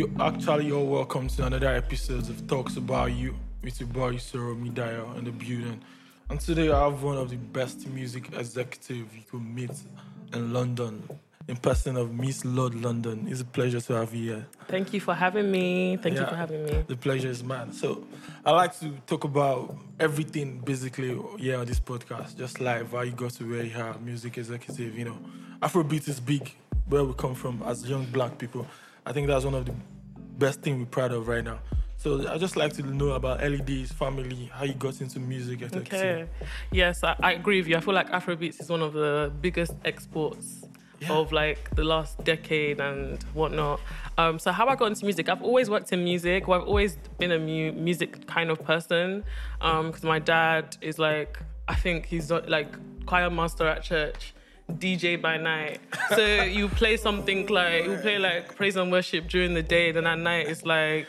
you actually all welcome to another episode of Talks About You with your boy Soro Midaya in the building. And today I have one of the best music executive you could meet in London, in person of Miss Laude London. It's a pleasure to have you here. Thank you for having me. Thank you for having me. The pleasure is mine. So I like to talk about everything basically yeah on this podcast. Just live how you got to where you are, music executive, you know. Afrobeat is big where we come from as young black people. I think that's one of the best thing we're proud of right now. So I just like to know about LED's family, how you got into music executive. Okay. Yes, I, I agree with you. I feel like Afrobeats is one of the biggest exports Yeah. of like the last decade and whatnot. Um, so how I got into music, I've always worked in music. Well, I've always been a mu- music kind of person because my dad is like, I think he's not, like choir master at church. DJ by night, so you play something like you play like praise and worship during the day, then at night it's like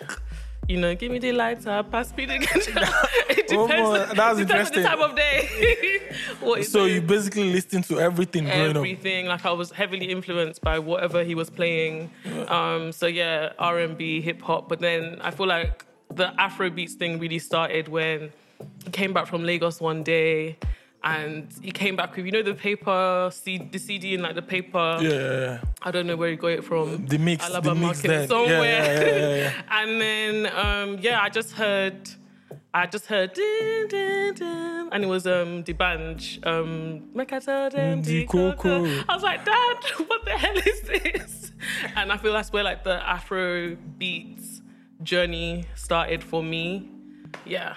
you know, give me the lighter, pass me the It depends, Oh, more- on- that's depends on the time of day. So you basically listen to everything growing up. everything like I was heavily influenced by whatever he was playing. Um, so yeah, R and B, hip hop. But then I feel like the Afro beats thing really started when he came back from Lagos one day. And he came back with, you know, the paper, C- the CD in like the paper. Yeah. I don't know where he got it from. The mix, Alaba the mix Market somewhere. Yeah, yeah, yeah, and then um, yeah, I just heard, I just heard, din, din, din, and it was um the band um make I tell them Mm, the the Coco. Coco. I was like, Dad, what the hell is this? And I feel that's where like the Afro beats journey started for me. Yeah.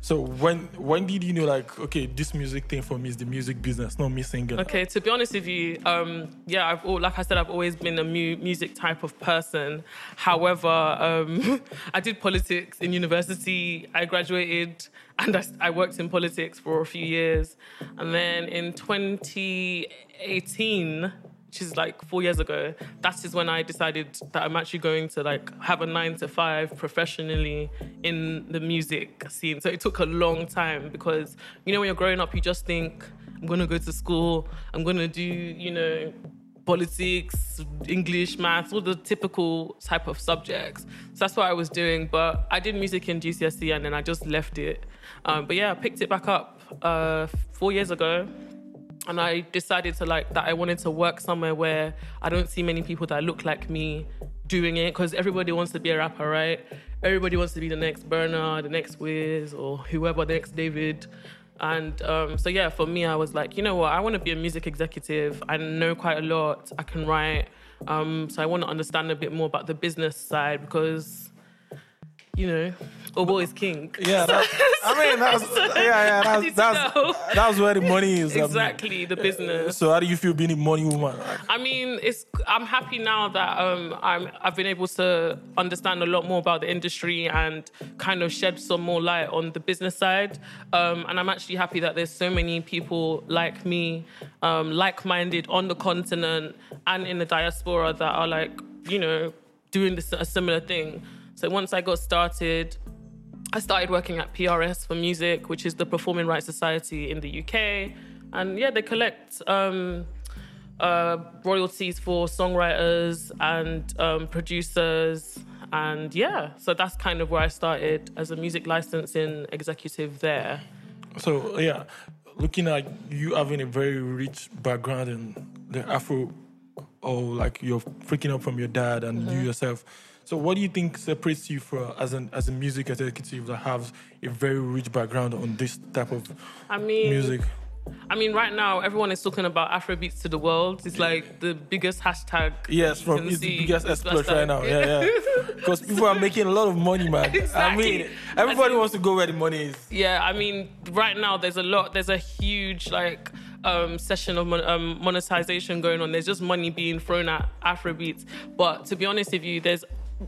So when when did you know like okay this music thing for me is the music business, not me singing. Okay, to be honest with you, um, yeah, I've al- like I said, I've always been a mu- music type of person. However, um, I did politics in university. I graduated and I worked in politics for a few years, and then in 2018, which is like four years ago, that is when I decided that I'm actually going to like have a nine to five professionally in the music scene. So it took a long time because you know when you're growing up, you just think I'm gonna go to school, I'm gonna do you know politics, English, maths, all the typical type of subjects. So that's what I was doing. But I did music in GCSE and then I just left it. Um, but yeah, I picked it back up uh, four years ago and I decided to like that I wanted to work somewhere where I don't see many people that look like me doing it because everybody wants to be a rapper, right? Everybody wants to be the next Burna, the next Wiz, or whoever, the next David. And um, so yeah, for me, I was like, you know what? I want to be a music executive. I know quite a lot. I can write. Um, so I want to understand a bit more about the business side because, you know, Obo is king. Yeah, that, I mean that's yeah, yeah, that's that's, that's where the money is. Exactly, the business. So how do you feel being a money woman? I mean, it's. I'm happy now that um, I'm. I've been able to understand a lot more about the industry and kind of shed some more light on the business side. Um, and I'm actually happy that there's so many people like me, um, like-minded on the continent and in the diaspora that are like, you know, doing this a similar thing. So once I got started, I started working at PRS for music, which is the Performing Rights Society in the UK. And yeah, they collect um, uh, royalties for songwriters and um, producers. And yeah, so that's kind of where I started as a music licensing executive there. so yeah, looking at you having a very rich background in the Afro, or like you're freaking up from your dad and Mm-hmm. you yourself. So what do you think separates you for as an as a music executive that has a very rich background on this type of I mean, music? I mean, right now everyone is talking about Afrobeats to the world. It's like the biggest hashtag. Yes, from it's the biggest exploit right now. Yeah, yeah. Because people are making a lot of money, man. Exactly. I mean, everybody wants to go where the money is. Yeah, I mean, right now there's a lot. There's a huge like um, session of mon- um, monetization going on. There's just money being thrown at Afrobeats. But to be honest with you, there's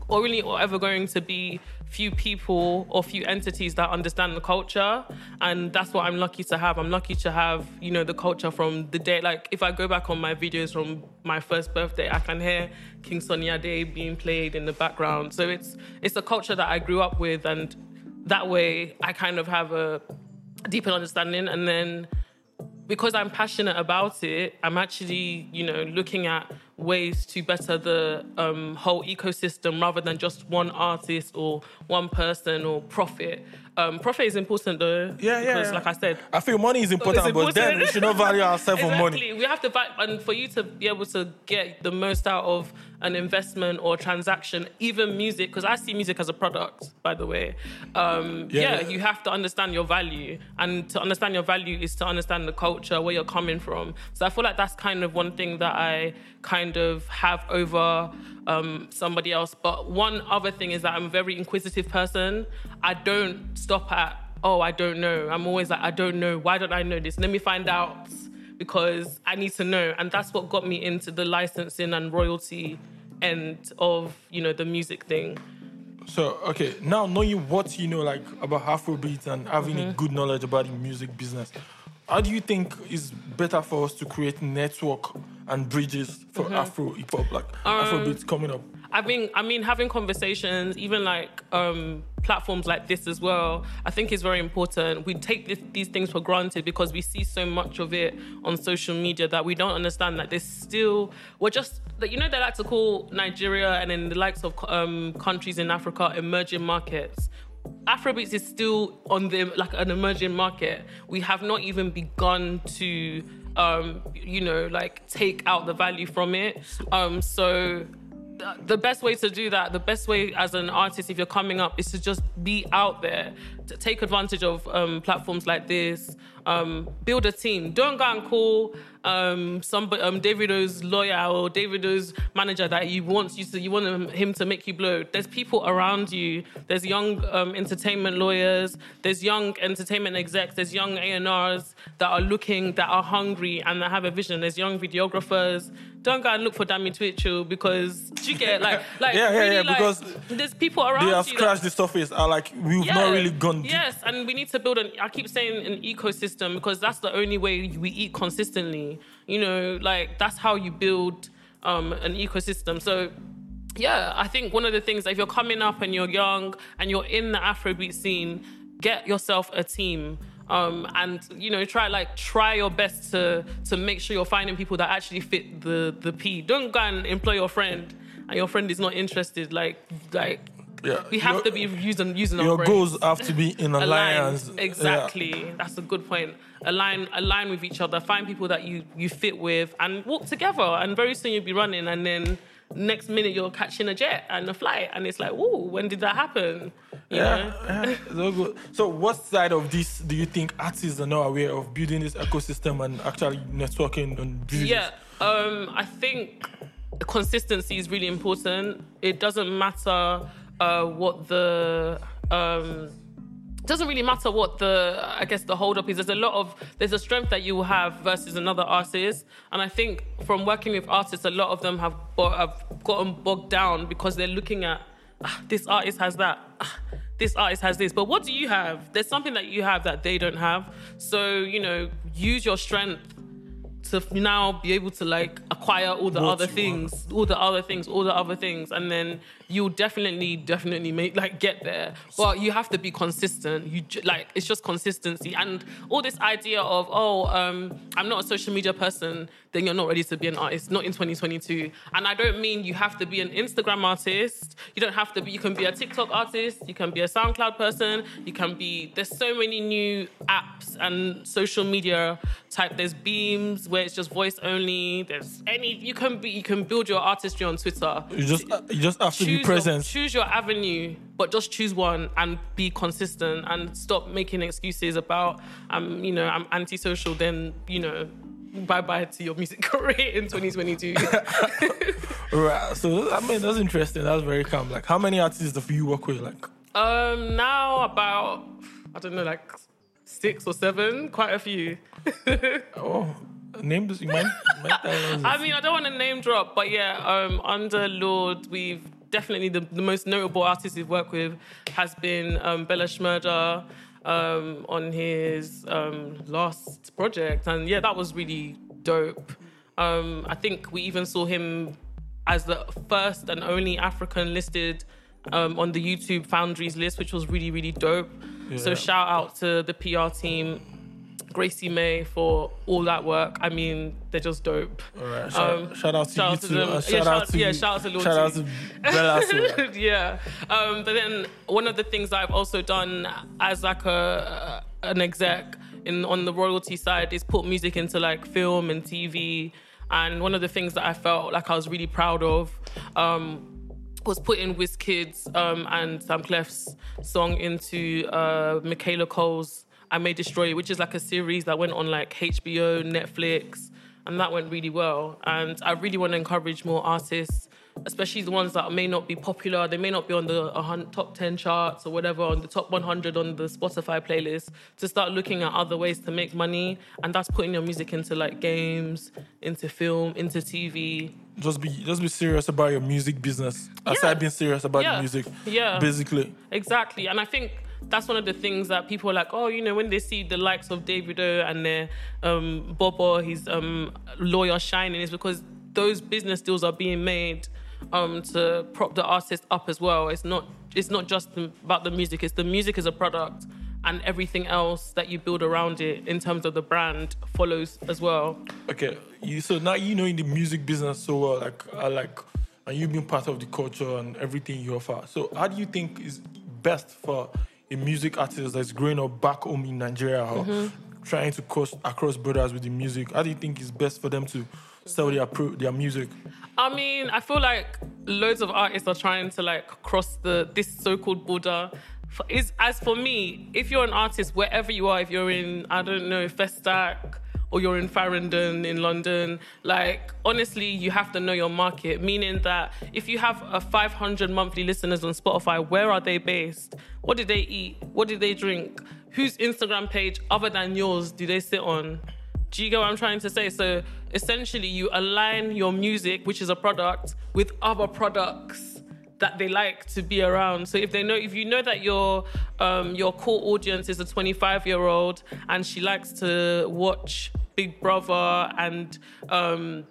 only ever going to be few people or few entities that understand the culture. And that's what i'm lucky to have. I'm lucky to have you know the culture from the day like if i go back on my videos from my first birthday i can hear King Sunny Ade being played in the background. So it's it's a culture that i grew up with and that way i kind of have a deeper understanding. And then because I'm passionate about it, I'm actually, you know, looking at ways to better the um, whole ecosystem rather than just one artist or one person or profit. Um, profit is important though. Yeah, yeah, Because, yeah. like I said, I feel money is important, It's but then we should not value ourselves on exactly. money. We have to, and for you to be able to get the most out of an investment or transaction, even music, because I see music as a product, by the way. Um, Yeah, yeah, yeah. you have to understand your value, and to understand your value is to understand the culture, where you're coming from. So I feel like that's kind of one thing that I kind of have over um, somebody else. But one other thing is that I'm a very inquisitive person. I don't stop at, oh, I don't know. I'm always like, I don't know. Why don't I know this? Let me find out because I need to know. And that's what got me into the licensing and royalty end of, you know, the music thing. So okay, now knowing what you know like about Afrobeat and having Mm-hmm. a good knowledge about the music business, how do you think is better for us to create network and bridges for Mm-hmm. Afro hip hop like Um, Afrobeat coming up? I mean, I mean, having conversations, even like um, platforms like this as well, I think is very important. We take this, these things for granted because we see so much of it on social media that we don't understand that there's still we're just that you know they like to call Nigeria and then the likes of um, countries in Africa emerging markets. Afrobeats is still on the like an emerging market. We have not even begun to, um, you know, like take out the value from it. Um, so the best way to do that, the best way as an artist, if you're coming up, is to just be out there, to take advantage of um, platforms like this, um, build a team. Don't go and call um, somebody, um, Davido's lawyer or Davido's manager that you want you to, you want him- to make you blow. There's people around you. There's young um, entertainment lawyers. There's young entertainment execs. There's young A&Rs that are looking, that are hungry, and that have a vision. There's young videographers. Don't go and look for Dami Twitchell because do you get like like Yeah, yeah, really, yeah, like, because there's people around They have you that- scratched the surface. Are like we've not really gone deep. Yes, and we need to build an. I keep saying an ecosystem because that's the only way we eat consistently. You know, like that's how you build um, an ecosystem. So. Yeah, I think one of the things, if you're coming up and you're young and you're in the Afrobeat scene, get yourself a team. Um, and you know, try like try your best to to make sure you're finding people that actually fit the the P. Don't go and employ your friend and your friend is not interested. Like like Yeah, we have your- to be using using our Your brains. goals have to be in alliance. Align. Yeah. Exactly. That's a good point. Align align with each other. Find people that you you fit with and walk together. And very soon you'll be running and then next minute you're catching a jet and a flight and it's like, whoa, when did that happen? You Yeah, know? yeah, so good. So, what side of this do you think artists are not aware of building this ecosystem and actually networking and building? Yeah, um, I think consistency is really important. It doesn't matter uh, what the um, doesn't really matter what the I guess the hold up is. There's a lot of there's a strength that you have versus another artist, and I think from working with artists, a lot of them have, have gotten bogged down because they're looking at ah, this artist has that. ah, this artist has this, but what do you have? There's something that you have that they don't have. So, you know, use your strength to now be able to like acquire all the What other things, all the other things, all the other things, and then you'll definitely, definitely make like get there. But you have to be consistent. You ju- like it's just consistency and all this idea of oh, um, I'm not a social media person. Then you're not ready to be an artist. Not in 2022. And I don't mean you have to be an Instagram artist. You don't have to be. You can be a TikTok artist. You can be a SoundCloud person. You can be. There's so many new apps and social media type. There's Beams where it's just voice only. There's any. You can be. You can build your artistry on Twitter. You just you just have to be Choose present. Your, choose your avenue, but just choose one and be consistent and stop making excuses about um, you know, I'm antisocial. Then you know, bye bye to your music career in 2022. Right. So I mean that's interesting. That's very calm. Like how many artists do you work with? Like um, now about I don't know, like six or seven, quite a few. oh name this you mind? I mean, I don't want to name drop, but yeah, um, under Laude, we've definitely the, the most notable artist we've worked with has been um, Bella Shmurda um, on his um, last project, and yeah, that was really dope. Um, I think we even saw him as the first and only African listed um, on the YouTube Foundry's list, which was really really dope. So shout out to the PR team Gracie May for all that work. I mean, they're just dope. All right. Shout, Um, shout out to shout you out to them. Uh, Yeah, shout, shout- out to yeah, shout out to Lil shout out to Bella. Yeah. Um, but then one of the things that I've also done as like a an exec in on the royalty side is put music into like film and TV. And one of the things that I felt like I was really proud of um, was putting Wizkid's um, and Sam Klef's song into uh, Michaela Coel's I May Destroy You, which is like a series that went on like HBO, Netflix, and that went really well. And I really want to encourage more artists, especially the ones that may not be popular. They may not be on the top 10 charts or whatever, on the top 100 on the Spotify playlist, to start looking at other ways to make money. And that's putting your music into like games, into film, into TV. Just be just be serious about your music business. Yeah. Aside being serious about Yeah. the music. Yeah. Basically. Exactly. And I think that's one of the things that people are like, oh, you know, when they see the likes of Davido and their um, Bobo, his um, lawyer shining, is because those business deals are being made um, to prop the artist up as well. It's not it's not just about the music. It's the music is a product, and everything else that you build around it in terms of the brand follows as well. Okay. You so now you know in the music business so well, like I like and you've been part of the culture and everything you offer. So how do you think is best for a music artist that's growing up back home in Nigeria or Mm-hmm. trying to cross across borders with the music? How do you think it's best for them to sell their pro, their music? I mean, I feel like loads of artists are trying to like cross the this so-called border. For, is as for me, if you're an artist wherever you are, if you're in I don't know Festac or you're in Farringdon in London, like honestly, you have to know your market. Meaning that if you have a 500 monthly listeners on Spotify, where are they based? What do they eat? What do they drink? Whose Instagram page other than yours do they sit on? Do you get what I'm trying to say? So essentially, you align your music, which is a product, with other products that they like to be around. So if they know, if you know that your um, your core audience is a 25 year old and she likes to watch Big Brother and um,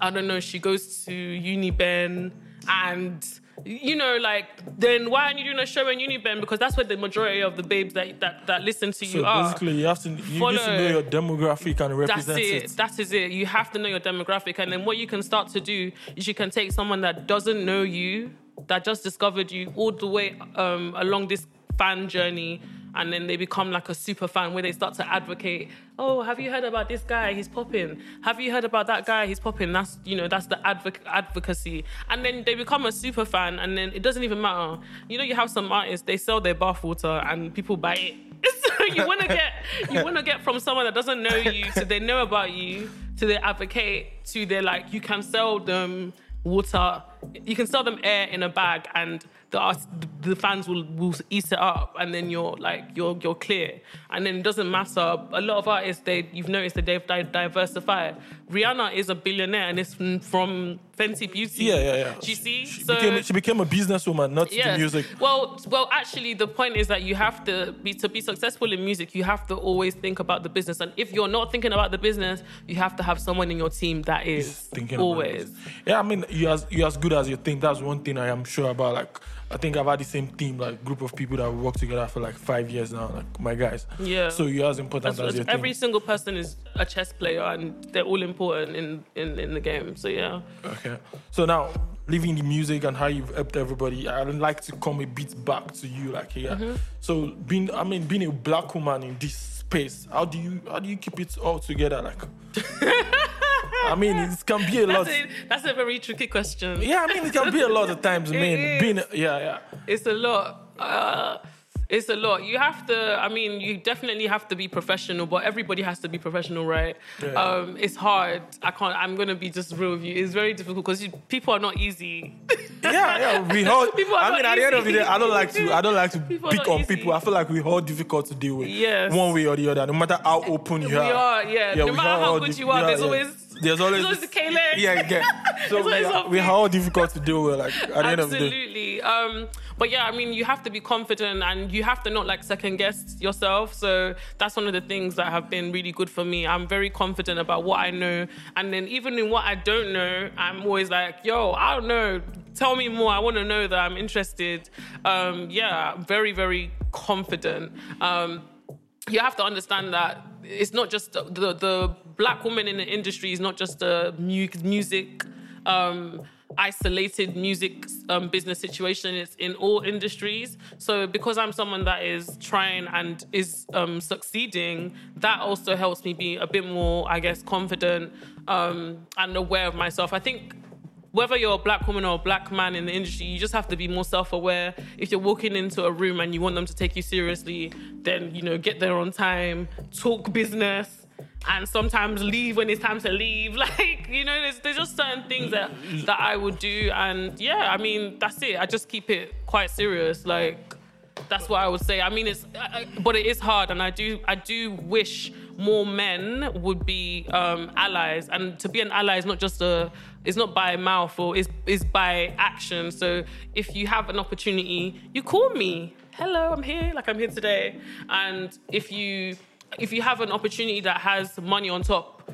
I don't know, she goes to Uniben and you know, like then why aren't you doing a show in Uniben? Because that's where the majority of the babes that that, that listen to you So are. basically you have to you need to know your demographic and That's represent it. it. That is it. You have to know your demographic, and then what you can start to do is you can take someone that doesn't know you, that just discovered you, all the way um, along this fan journey, and then they become like a super fan where they start to advocate. Oh, have you heard about this guy? He's popping. Have you heard about that guy? He's popping. That's you know that's the advoc- advocacy, and then they become a super fan, and then it doesn't even matter. You know, you have some artists they sell their bathwater and people buy it. so you want to get you want to get from someone that doesn't know you to they know about you to they advocate to they like you can sell them water you can sell them air in a bag and the the fans will, will eat it up and then you're like you're you're clear and then it doesn't matter a lot of artists they you've noticed that they've di- diversified Rihanna is a billionaire and it's from, Fenty Beauty Yeah, yeah, yeah. do you see She, so became, she became a businesswoman, not the Yes. music. Well, well, actually, the point is that you have to be to be successful in music. You have to always think about the business, and if you're not thinking about the business, you have to have someone in your team that is thinking about always. Yeah, I mean, you as you as good as you think. That's one thing I am sure about. Like, I think I've had the same team, like group of people that work together for like five years now. Like my guys. Yeah. So you're as important That's- as you every think. single person is a chess player, and they're all important in, in, in the game. So yeah. Okay. So now, leaving the music and how you've helped everybody, I'd like to come a bit back to you. Like, yeah. Mm-hmm. So being, I mean, being a black woman in this space, how do you how do you keep it all together? Like, I mean, it can be a lot. That's a, that's a very tricky question. Yeah, I mean, it can be a lot of times, man. Being, yeah, yeah. It's a lot. Uh, it's a lot. You have to. I mean, you definitely have to be professional, but everybody has to be professional, right? Yeah. Um, it's hard. I can't. I'm gonna be just real with you. It's very difficult because people are not easy. yeah, yeah, we all. People are I mean, at the end of the day, I don't like to. I don't like to People pick on easy. people. I feel like we all difficult to deal with. Yes. One way or the other, no matter how open you We are. are, yeah. yeah. No matter how good you are, yeah, there's yeah. always there's always there's always this- the K-leg. Yeah, yeah. So we are, we are all difficult to deal with. Like at the end of the day. Absolutely. Um, but yeah, I mean, you have to be confident and you have to not like second guess yourself. So that's one of the things that have been really good for me. I'm very confident about what I know. And then even in what I don't know, I'm always like, yo, I don't know. Tell me more. I want to know that I'm interested. Um, yeah, very, very confident. Um, you have to understand that it's not just the the black woman in the industry is not just a mu- music um, isolated music um, business situation. It's in all industries. So because I'm someone that is trying and is um, succeeding, that also helps me be a bit more, I guess, confident um, and aware of myself. I think whether you're a black woman or a black man in the industry, you just have to be more self-aware. If you're walking into a room and you want them to take you seriously, then you know get there on time, talk business, and sometimes leave when it's time to leave. Like you know, there's there's just certain things that that I would do, and yeah, I mean that's it. I just keep it quite serious. Like that's what I would say. I mean, it's uh, but it is hard, and I do I do wish more men would be um, allies, and to be an ally is not just a it's not by mouth or is is by action. So if you have an opportunity, you call me. Hello, I'm here. Like I'm here today, and if you if you have an opportunity that has money on top,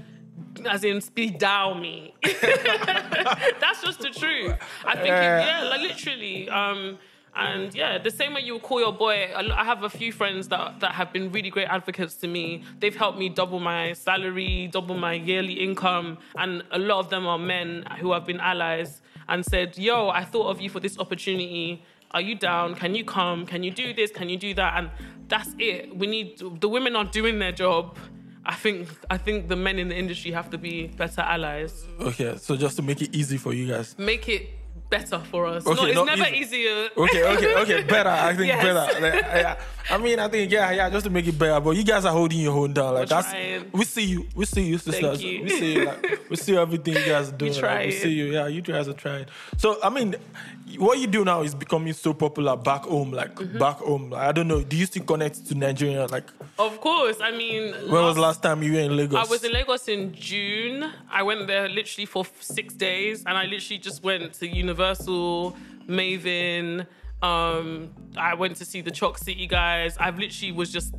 as in speed dial me. That's just the truth. I think, yeah, like literally. Um, and yeah, the same way you would call your boy. I have a few friends that, that have been really great advocates to me. They've helped me double my salary, double my yearly income. And a lot of them are men who have been allies and said, Yo, I thought of you for this opportunity. Are you down? Can you come? Can you do this? Can you do that? And that's it. We need the women are doing their job. I think I think the men in the industry have to be better allies. Okay, so just to make it easy for you guys. Make it better for us. Okay, no, it's never easy. easier. Okay, okay, okay, better. I think Yes. better. Like, yeah. I mean, I think yeah, yeah, just to make it better. But you guys are holding your own down. Like We're that's trying. we see you, we see you, sisters. you. We see you. Like, we see everything you guys are doing. like, we see you. Yeah, you guys are trying. So I mean, what you do now is becoming so popular back home. Like Mm-hmm. back home. Like, I don't know. Do you still connect to Nigeria? Like Of course. I mean, when was the last time you were in Lagos? I was in Lagos in June. I went there literally for six days, and I literally just went to Universal, Mavin. Um, I went to see the Chalk City guys. I've literally was just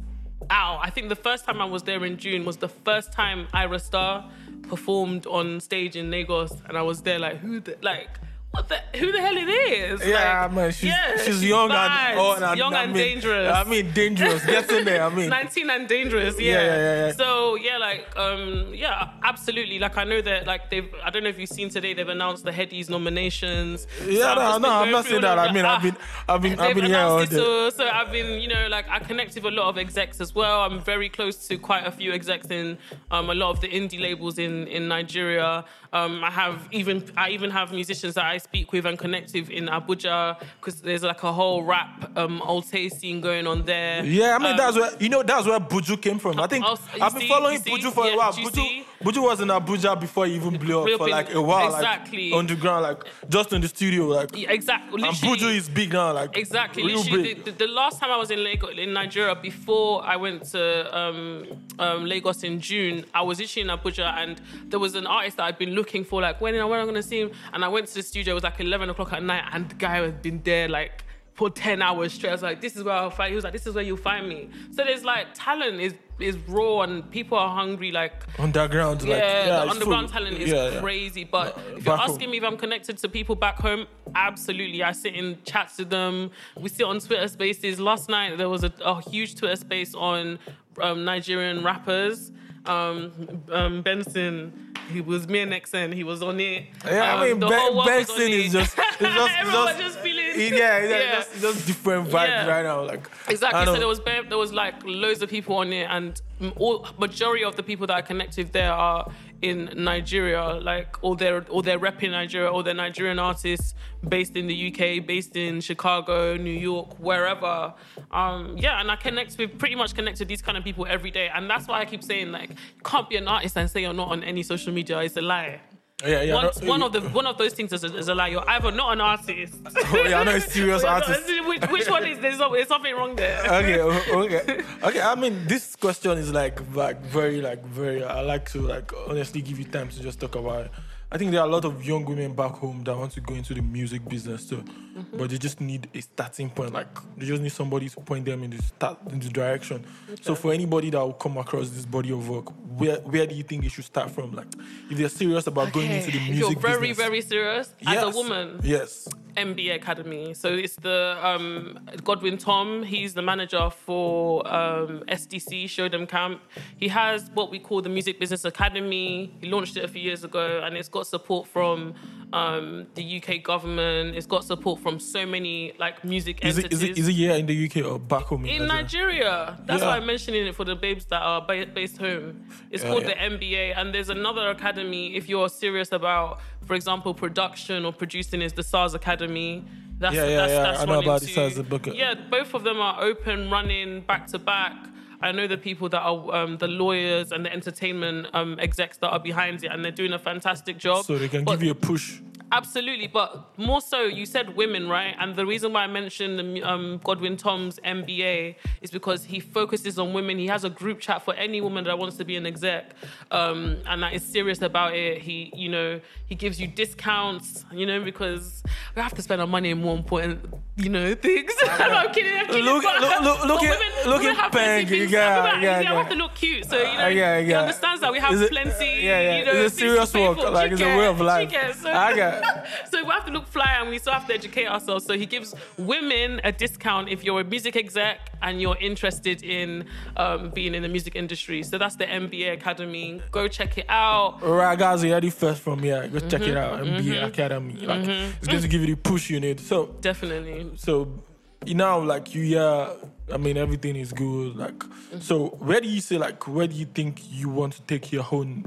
out. I think the first time I was there in June was the first time Ayra Starr performed on stage in Lagos, and I was there like, who the like. What the? Who the hell it is? Yeah, Like, man, she's, yeah, she's, young bad, and, oh, and young I and mean- dangerous. I mean, dangerous. Get in there. I mean, 19 and dangerous yeah. Yeah, yeah, yeah. so yeah like um yeah absolutely like i know that like they've i don't know if you've seen today they've announced the headies nominations Yeah, So no, no, I'm not saying that. of I mean, I've been, I've been, I've been here all day. so, so I've been, you know, like I connect with a lot of execs as well. I'm very close to quite a few execs in um, a lot of the indie labels in in Nigeria. Um, I have even I even have musicians that I speak with and connect with in Abuja because there's like a whole rap um, Alte scene going on there. Yeah, I mean Um, that's where you know that's where Buju came from. I think I've been see, following see? Buju for Yeah, a while. Buju, see? Buju was in Abuja before he even blew up for like a while, exactly. like on the ground, like just in the studio, like. Yeah, exactly. And Buju is big now, like Exactly. real Literally, big. the, the, last time I was in Lagos, in Nigeria, before I went to um, um, Lagos in June, I was literally in Abuja, and there was an artist that I'd been looking for, like when, when am I going to see him? And I went to the studio. It was like 11 o'clock at night, and the guy had been there like for 10 hours straight. I was like, "This is where I'll find." He was like, "This is where you'll find me." So there's like talent is is raw, and people are hungry. Like underground, like yeah, yeah, the underground talent is yeah, yeah. crazy. But if you're asking home. me if I'm connected to people back home, absolutely. I sit in chats with them. We sit on Twitter spaces. Last night there was a, a huge Twitter space on um, Nigerian rappers. Um, um, Benson, he was me and XN. He was on it. Yeah, I Um, mean, the ben, Benson is just, it's just, Everyone just, just feeling. yeah, yeah, Just, just different vibes Yeah. right now, like Exactly. I So there was there was like loads of people on it, and all majority of the people that I connect with there are in Nigeria, like or they're or they're repping Nigeria, or they're Nigerian artists based in the UK, based in Chicago, New York, wherever. Um, yeah, and I connect with pretty much connect with these kind of people every day, and that's why I keep saying like you can't be an artist and say you're not on any social media. It's a lie. Yeah, yeah. one, no- one of the one of those things is a, is a lie. You're either not an artist. oh, yeah, I know a serious artist. which, which one is there's, there's something wrong there. okay, okay, okay. I mean, this question is like, like very, like very. I like to like honestly give you time to just talk about it. I think there are a lot of young women back home that want to go into the music business too, Mm-hmm. but they just need a starting point. Like they just need somebody to point them in the start in the direction. So for anybody that will come across this body of work, where where do you think they should start from? Like if they're serious about going into the music. If You're very, business. very serious as a woman. Yes. MBA Academy. So it's the um, Godwin Tom. He's the manager for um, SDC Show Dem Camp. He has what we call the Music Business Academy. He launched it a few years ago, and it's got support from um, the UK government. It's got support from so many like music Is it, entities. is it is it here in the UK or back home in Nigeria. That's Yeah. why I'm mentioning it for the babes that are ba- based home. It's Yeah, called yeah. the MBA, and there's another academy if you're serious about, for example, production or producing. Is the Sarz Academy. That's, Yeah, yeah, that's, yeah. That's I know about the. Sarz book. Yeah, both of them are open, running back to back. I know the people that are um, the lawyers and the entertainment um, execs that are behind it, and they're doing a fantastic job. So they can But- give you a push. Absolutely, but more so, you said women, right? And the reason why I mentioned um, Godwin Tom's MBA is because he focuses on women. He has a group chat for any woman that wants to be an exec, um, and that is serious about it. He, you know, he gives you discounts, you know, because we have to spend our money on more important, you know, things. I'm kidding. I'm kidding. Look- look- look- look at- women, look women at have plenty Peng. things- Yeah, women- yeah, I yeah. have to look cute, so you know, Uh, yeah, he understands that we have it- plenty. yeah, yeah. You know, It's a serious work, like, it's a way of life. So, I get- so we have to look fly and we still have to educate ourselves. So he gives women a discount if you're a music exec and you're interested in um, being in the music industry. So that's the MBA Academy. Go check it out. Alright, guys, you ready first from here? Go check Mm-hmm. it out. MBA Academy. Like, it's going to give you the push you need. So, Definitely. so you know, like you, yeah. I mean, everything is good. Like, Mm-hmm. so where do you say, like, where do you think you want to take your own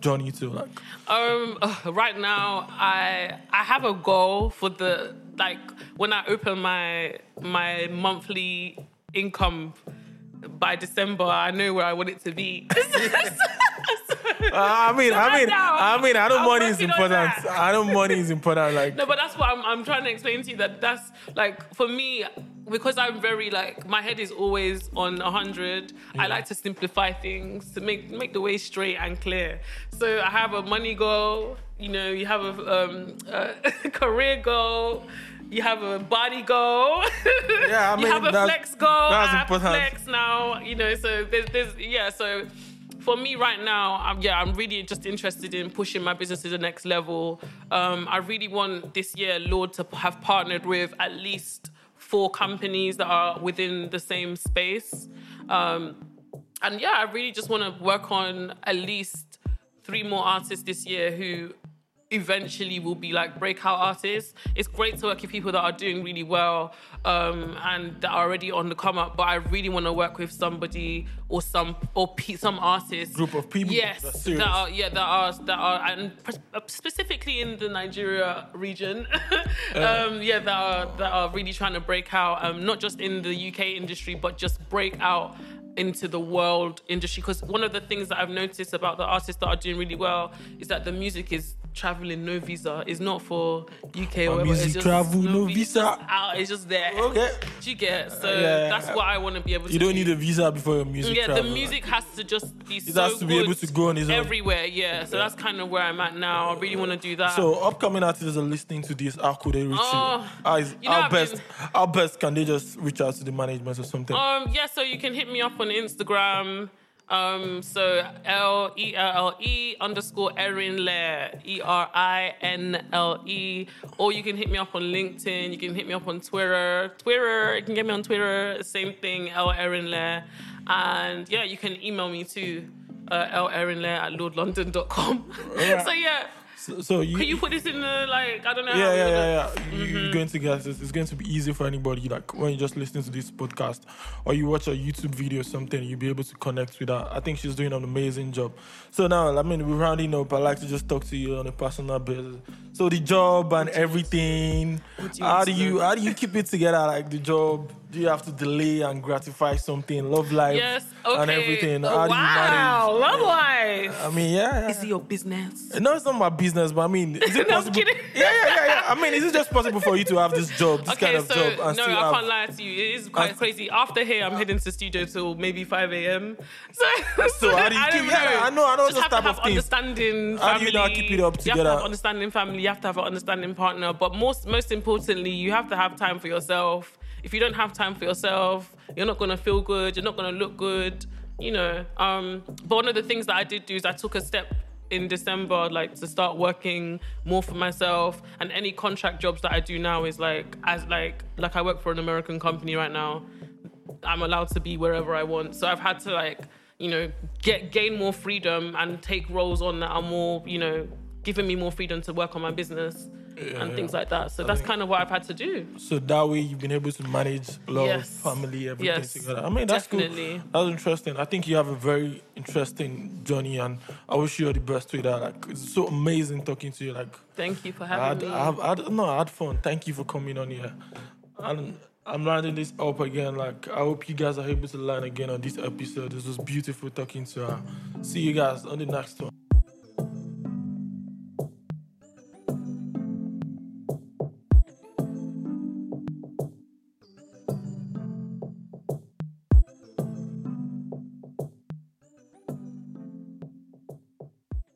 journey to? Like, Um, right now, I I have a goal for the like when I open my my monthly income by December, I know where I want it to be. Uh, I mean, I mean, now, I mean, I know I'm money is important. I know money is important. Like, No, but that's what I'm, I'm trying to explain to you that that's like for me because I'm very like my head is always on 100. I like to simplify things to make make the way straight and clear. So I have a money goal. You know, you have a, um, a career goal. You have a body goal. Yeah, I mean, you have a flex goal. I have flex now. You know, so there's, there's yeah. So for me right now, I'm, yeah, I'm really just interested in pushing my business to the next level. Um, I really want this year, Laude, to have partnered with at least companies that are within the same space. Um, and yeah, I really just want to work on at least three more artists this year who eventually will be like breakout artists. It's great to work with people that are doing really well um, and that are already on the come up. But I really want to work with somebody or some or pe- some artists Group of people Yes, that are yeah that are that are and uh, specifically in the Nigeria region. um, yeah, that are that are really trying to break out. Um, not just in the UK industry, but just break out into the world industry because one of the things that I've noticed about the artists that are doing really well is that the music is traveling no visa. It's not for UK or whatever. music It's just travel, no visa. out. It's just there. Okay. Do you get? So Yeah. that's what I want to be able to. you don't do. need a visa before your music. Yeah, travel, the music has to just be It so has to be able to go on its own. everywhere. Yeah, so that's kind of where I'm at now. I really want to do that. So upcoming artists are listening to this. How could they reach Oh, you? How, is, you know, how best? been- How best can they just reach out to the management or something? Um, yeah, so you can hit me up on Instagram. Um, so L E L L E underscore Erinle, E R I N L E. Or you can hit me up on LinkedIn. You can hit me up on Twitter. Twitter, you can get me on Twitter. Same thing, L Erinle. And yeah, you can email me too, uh, L Erinle at laudelondon.com. Alright. so yeah. So, so you, Can you put this in the like? I don't know. yeah, yeah, yeah, yeah. Mm-hmm. You're going to get this. It's going to be easy for anybody. Like when you just listen to this podcast or you watch a YouTube video or something, you'll be able to connect with her. I think she's doing an amazing job. So now, I mean, we're rounding up. I like to just talk to you on a personal basis. So the job and everything. How do you how do you keep it together? Like the job, do you have to delay and gratify something? Love life Yes. Okay. and everything. Oh, How do you wow. manage? Love life. I mean, yeah. yeah. Is it your business? No, it's not my business, but I mean, is it No, I'm possible? kidding. Yeah, yeah, yeah, yeah. I mean, is it just possible for you to have this job, this Okay, kind of so job, and no, still I have? can't lie to you. It is quite And- crazy. After here, I'm heading to studio till maybe 5 a.m. So, So how do you I keep- don't yeah, know. I know- I know Just have to have things. understanding How do family. you now keep it up You have to have understanding family. You have to have an understanding partner. But most, most importantly, you have to have time for yourself. If you don't have time for yourself, you're not gonna feel good. You're not gonna look good. You know. Um, but one of the things that I did do is I took a step in December, like to start working more for myself. And any contract jobs that I do now is like as like like I work for an American company right now. I'm allowed to be wherever I want. So I've had to like you know get gain more freedom and take roles on that are more you know giving me more freedom to work on my business and things like that. So that's kind of what I've had to do. So that way you've been able to manage love, Yes. family, everything Yes. together. I mean, that's Definitely. cool. That's interesting. I think you have a very interesting journey, and I wish you all the best with that. Like, it's so amazing talking to you. Like, Thank you for I having had, me. I have, I had, no, I had fun. Thank you for coming on here. And I'm rounding this up again. Like, I hope you guys are able to learn again on this episode. This was beautiful talking to her. See you guys on the next one.